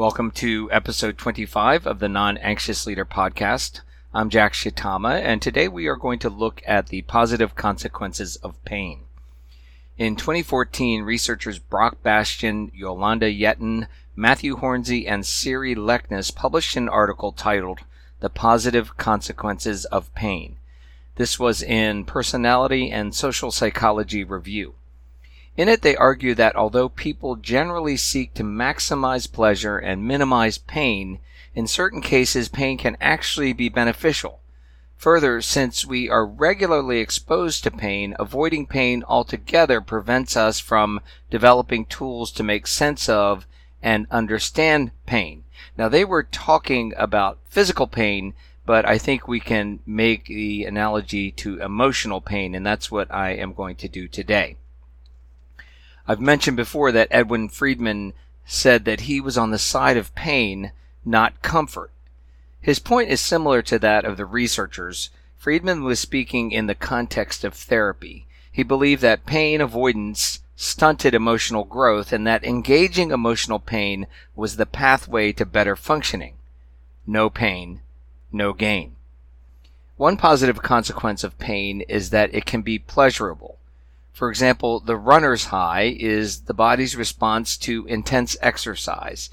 Welcome to episode 25 of the Non Anxious Leader podcast. I'm Jack Shitama, and today we are going to look at the positive consequences of pain. In 2014, researchers Brock Bastian, Jolanda Jetten, Matthew Hornsey, and Siri Leknes published an article titled The Positive Consequences of Pain. This was in Personality and Social Psychology Review. In it, they argue that although people generally seek to maximize pleasure and minimize pain, in certain cases pain can actually be beneficial. Further, since we are regularly exposed to pain, avoiding pain altogether prevents us from developing tools to make sense of and understand pain. Now, they were talking about physical pain, but I think we can make the analogy to emotional pain, and that's what I am going to do today. I've mentioned before that Edwin Friedman said that he was on the side of pain, not comfort. His point is similar to that of the researchers. Friedman was speaking in the context of therapy. He believed that pain avoidance stunted emotional growth and that engaging emotional pain was the pathway to better functioning. No pain, no gain. One positive consequence of pain is that it can be pleasurable. For example, the runner's high is the body's response to intense exercise.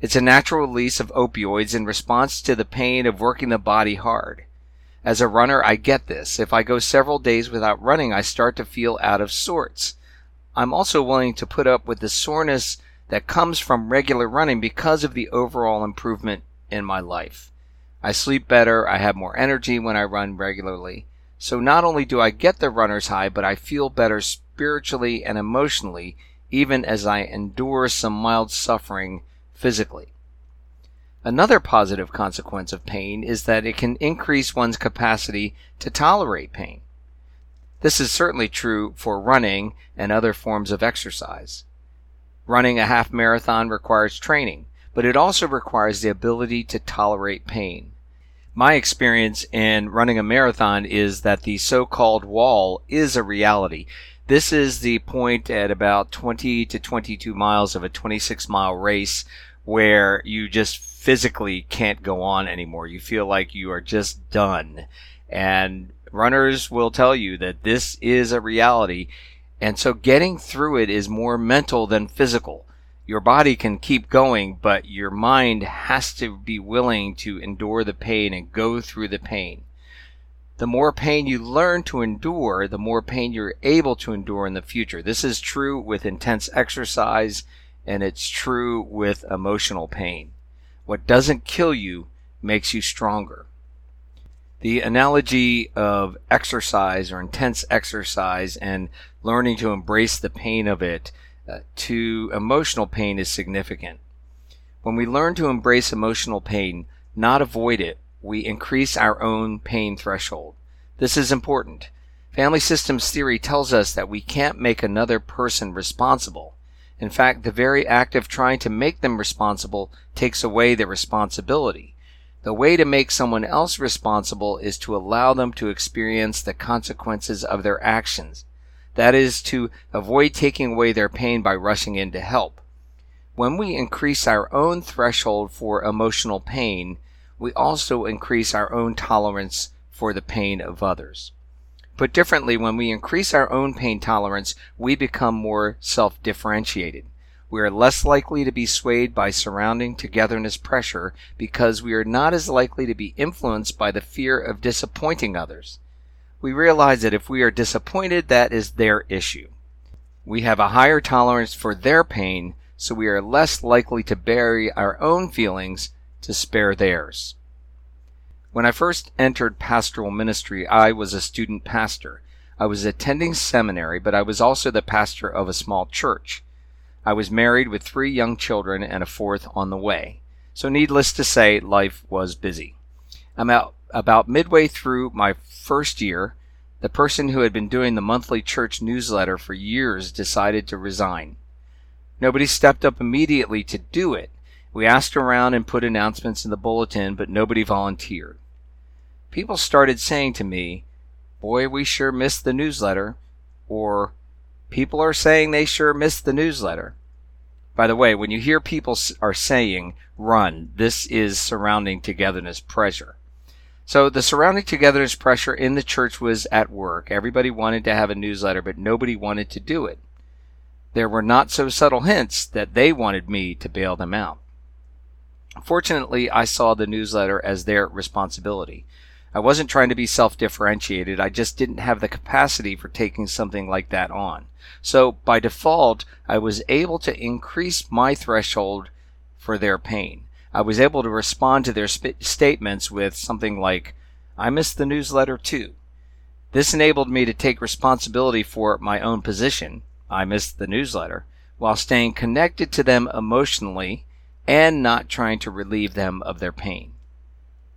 It's a natural release of opioids in response to the pain of working the body hard. As a runner, I get this. If I go several days without running, I start to feel out of sorts. I'm also willing to put up with the soreness that comes from regular running because of the overall improvement in my life. I sleep better, I have more energy when I run regularly. So not only do I get the runner's high, but I feel better spiritually and emotionally, even as I endure some mild suffering physically. Another positive consequence of pain is that it can increase one's capacity to tolerate pain. This is certainly true for running and other forms of exercise. Running a half marathon requires training, but it also requires the ability to tolerate pain my experience in running a marathon is that the so-called wall is a reality. This is the point at about 20 to 22 miles of a 26 mile race where you just physically can't go on anymore. You feel like you are just done. And runners will tell you that this is a reality. And so getting through it is more mental than physical your body can keep going, but your mind has to be willing to endure the pain and go through the pain. The more pain you learn to endure, the more pain you're able to endure in the future. This is true with intense exercise, and it's true with emotional pain. What doesn't kill you makes you stronger. The analogy of exercise or intense exercise and learning to embrace the pain of it Uh, to emotional pain is significant. When we learn to embrace emotional pain, not avoid it, we increase our own pain threshold. This is important. Family systems theory tells us that we can't make another person responsible. In fact, the very act of trying to make them responsible takes away their responsibility. The way to make someone else responsible is to allow them to experience the consequences of their actions. That is to avoid taking away their pain by rushing in to help. When we increase our own threshold for emotional pain, we also increase our own tolerance for the pain of others. Put differently, when we increase our own pain tolerance, we become more self differentiated. We are less likely to be swayed by surrounding togetherness pressure because we are not as likely to be influenced by the fear of disappointing others we realize that if we are disappointed, that is their issue. We have a higher tolerance for their pain, so we are less likely to bury our own feelings to spare theirs. When I first entered pastoral ministry, I was a student pastor. I was attending seminary, but I was also the pastor of a small church. I was married with three young children and a fourth on the way. So, needless to say, life was busy. I'm out about midway through my first year. The person who had been doing the monthly church newsletter for years decided to resign. Nobody stepped up immediately to do it. We asked around and put announcements in the bulletin, but nobody volunteered. People started saying to me, Boy, we sure missed the newsletter, or People are saying they sure missed the newsletter. By the way, when you hear people are saying run, this is surrounding togetherness pressure. So the surrounding togetherness pressure in the church was at work. Everybody wanted to have a newsletter, but nobody wanted to do it. There were not so subtle hints that they wanted me to bail them out. Fortunately, I saw the newsletter as their responsibility. I wasn't trying to be self differentiated. I just didn't have the capacity for taking something like that on. So by default, I was able to increase my threshold for their pain. I was able to respond to their sp- statements with something like, I missed the newsletter too. This enabled me to take responsibility for my own position. I missed the newsletter while staying connected to them emotionally and not trying to relieve them of their pain.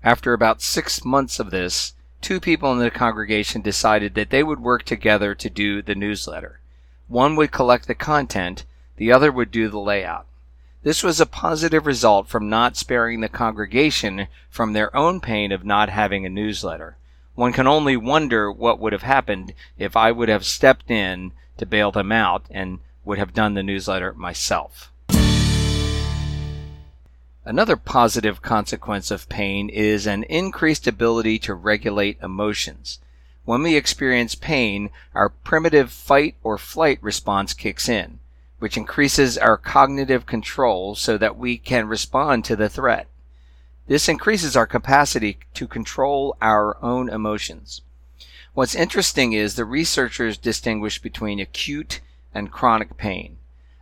After about six months of this, two people in the congregation decided that they would work together to do the newsletter. One would collect the content, the other would do the layout. This was a positive result from not sparing the congregation from their own pain of not having a newsletter. One can only wonder what would have happened if I would have stepped in to bail them out and would have done the newsletter myself. Another positive consequence of pain is an increased ability to regulate emotions. When we experience pain, our primitive fight or flight response kicks in, which increases our cognitive control so that we can respond to the threat. This increases our capacity to control our own emotions. What's interesting is the researchers distinguish between acute and chronic pain.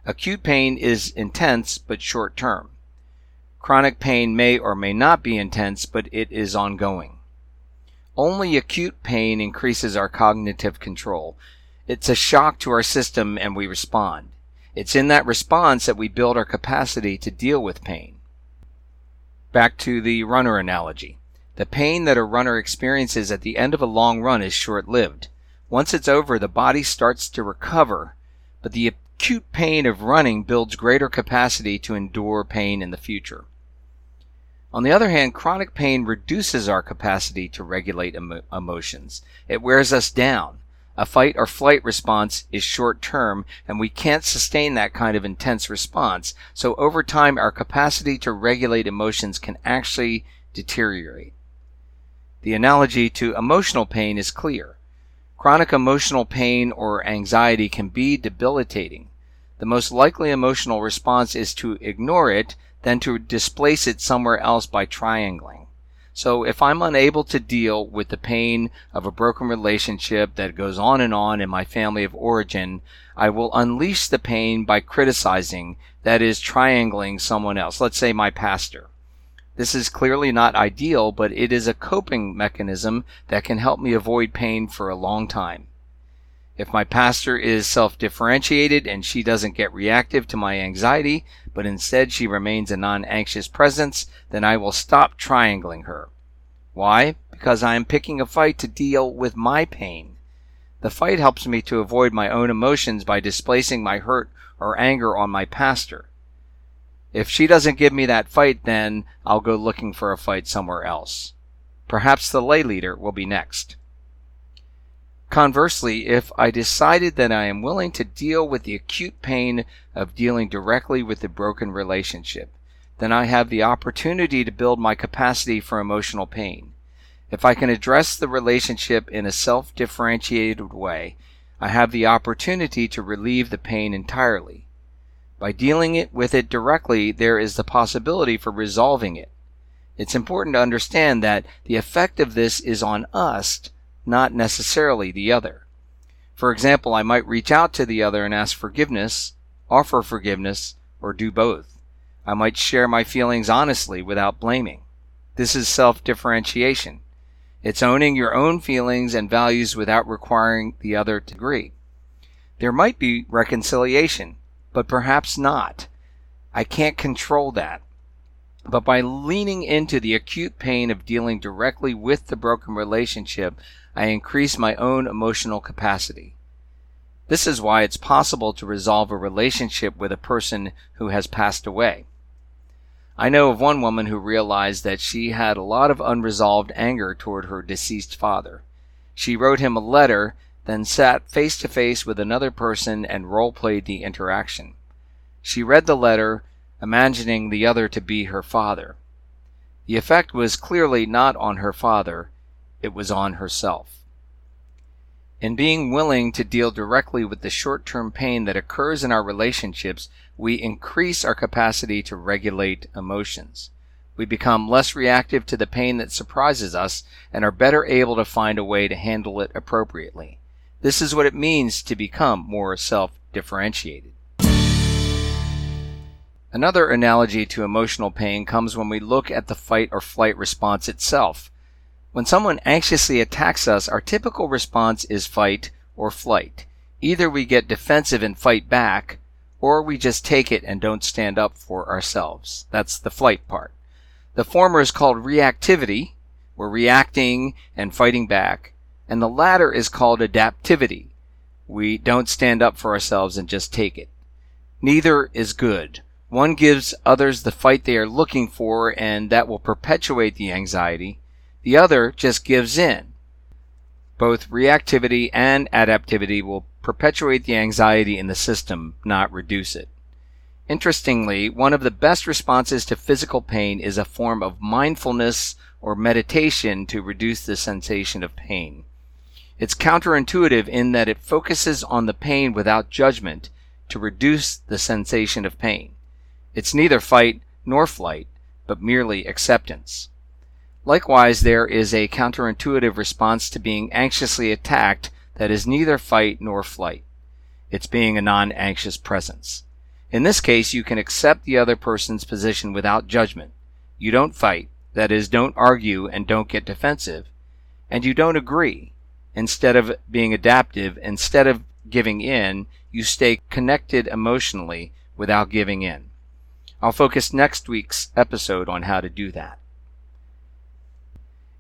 Acute pain is intense but short term. Chronic pain may or may not be intense, but it is ongoing. Only acute pain increases our cognitive control. It's a shock to our system and we respond. It's in that response that we build our capacity to deal with pain. Back to the runner analogy. The pain that a runner experiences at the end of a long run is short lived. Once it's over, the body starts to recover, but the acute pain of running builds greater capacity to endure pain in the future. On the other hand, chronic pain reduces our capacity to regulate emo- emotions. It wears us down. A fight or flight response is short term, and we can't sustain that kind of intense response. So over time, our capacity to regulate emotions can actually deteriorate. The analogy to emotional pain is clear. Chronic emotional pain or anxiety can be debilitating. The most likely emotional response is to ignore it then to displace it somewhere else by triangling. So if I'm unable to deal with the pain of a broken relationship that goes on and on in my family of origin, I will unleash the pain by criticizing, that is, triangling someone else, let's say my pastor. This is clearly not ideal, but it is a coping mechanism that can help me avoid pain for a long time. If my pastor is self differentiated and she doesn't get reactive to my anxiety, but instead she remains a non anxious presence, then I will stop triangling her. Why? Because I am picking a fight to deal with my pain. The fight helps me to avoid my own emotions by displacing my hurt or anger on my pastor. If she doesn't give me that fight, then I'll go looking for a fight somewhere else. Perhaps the lay leader will be next. Conversely, if I decided that I am willing to deal with the acute pain of dealing directly with the broken relationship, then I have the opportunity to build my capacity for emotional pain. If I can address the relationship in a self differentiated way, I have the opportunity to relieve the pain entirely. By dealing it with it directly, there is the possibility for resolving it. It's important to understand that the effect of this is on us not necessarily the other. For example, I might reach out to the other and ask forgiveness, offer forgiveness, or do both. I might share my feelings honestly without blaming. This is self differentiation. It's owning your own feelings and values without requiring the other to agree. There might be reconciliation. but perhaps not. I can't control that. But by leaning into the acute pain of dealing directly with the broken relationship, I increase my own emotional capacity. This is why it's possible to resolve a relationship with a person who has passed away. I know of one woman who realized that she had a lot of unresolved anger toward her deceased father. She wrote him a letter, then sat face to face with another person and role played the interaction. She read the letter, imagining the other to be her father. The effect was clearly not on her father, it was on herself. In being willing to deal directly with the short term pain that occurs in our relationships, we increase our capacity to regulate emotions. We become less reactive to the pain that surprises us and are better able to find a way to handle it appropriately. This is what it means to become more self differentiated. Another analogy to emotional pain comes when we look at the fight or flight response itself. When someone anxiously attacks us, our typical response is fight or flight. Either we get defensive and fight back, or we just take it and don't stand up for ourselves. That's the flight part. The former is called reactivity. We're reacting and fighting back. And the latter is called adaptivity. We don't stand up for ourselves and just take it. Neither is good. One gives others the fight they are looking for, and that will perpetuate the anxiety. The other just gives in. Both reactivity and adaptivity will perpetuate the anxiety in the system, not reduce it. Interestingly, one of the best responses to physical pain is a form of mindfulness or meditation to reduce the sensation of pain. It's counterintuitive in that it focuses on the pain without judgment to reduce the sensation of pain. It's neither fight nor flight, but merely acceptance. Likewise, there is a counterintuitive response to being anxiously attacked that is neither fight nor flight. It's being a non anxious presence. In this case, you can accept the other person's position without judgment. You don't fight, that is, don't argue and don't get defensive, and you don't agree. Instead of being adaptive, instead of giving in, you stay connected emotionally without giving in. I'll focus next week's episode on how to do that.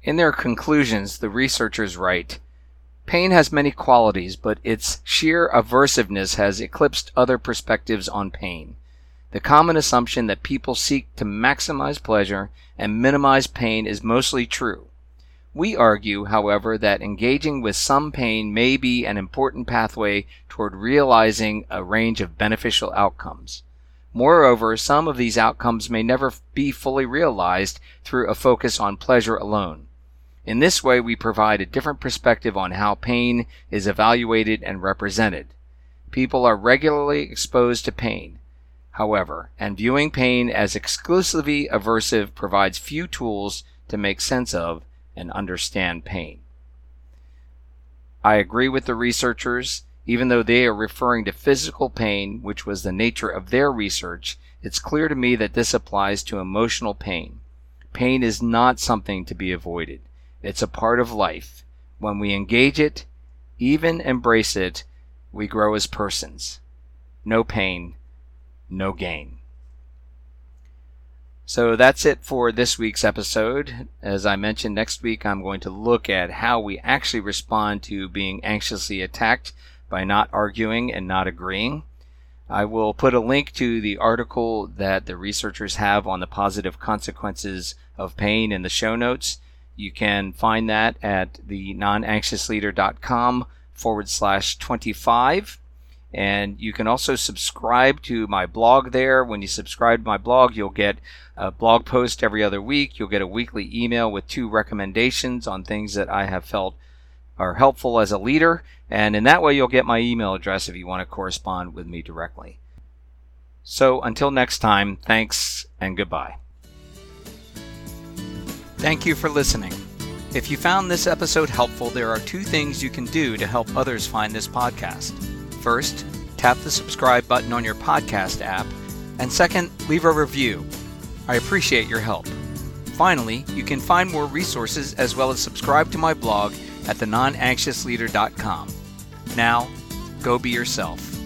In their conclusions, the researchers write Pain has many qualities, but its sheer aversiveness has eclipsed other perspectives on pain. The common assumption that people seek to maximize pleasure and minimize pain is mostly true. We argue, however, that engaging with some pain may be an important pathway toward realizing a range of beneficial outcomes. Moreover, some of these outcomes may never be fully realized through a focus on pleasure alone. In this way, we provide a different perspective on how pain is evaluated and represented. People are regularly exposed to pain, however, and viewing pain as exclusively aversive provides few tools to make sense of and understand pain. I agree with the researchers even though they are referring to physical pain, which was the nature of their research, it's clear to me that this applies to emotional pain. Pain is not something to be avoided. It's a part of life. When we engage it, even embrace it, we grow as persons. No pain, no gain. So that's it for this week's episode. As I mentioned, next week I'm going to look at how we actually respond to being anxiously attacked by not arguing and not agreeing. I will put a link to the article that the researchers have on the positive consequences of pain in the show notes. You can find that at the nonanxiousleader.com forward slash 25. And you can also subscribe to my blog there. When you subscribe to my blog, you'll get a blog post every other week. You'll get a weekly email with two recommendations on things that I have felt are helpful as a leader, and in that way you'll get my email address if you want to correspond with me directly. So until next time, thanks and goodbye. Thank you for listening. If you found this episode helpful, there are two things you can do to help others find this podcast. First, tap the subscribe button on your podcast app, and second, leave a review. I appreciate your help. Finally, you can find more resources as well as subscribe to my blog at thenonanxiousleader.com. Now, go be yourself.